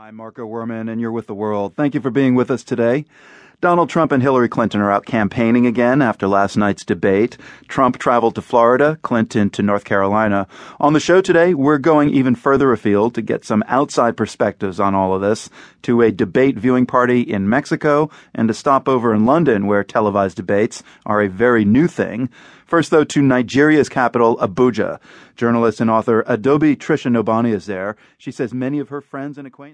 I'm Marco Werman, and you're with the world. Thank you for being with us today. Donald Trump and Hillary Clinton are out campaigning again after last night's debate. Trump traveled to Florida, Clinton to North Carolina. On the show today, we're going even further afield to get some outside perspectives on all of this, to a debate viewing party in Mexico, and a stopover in London where televised debates are a very new thing. First, though, to Nigeria's capital, Abuja. Journalist and author Adaobi Tricia Nwaubani is there. She says many of her friends and acquaintances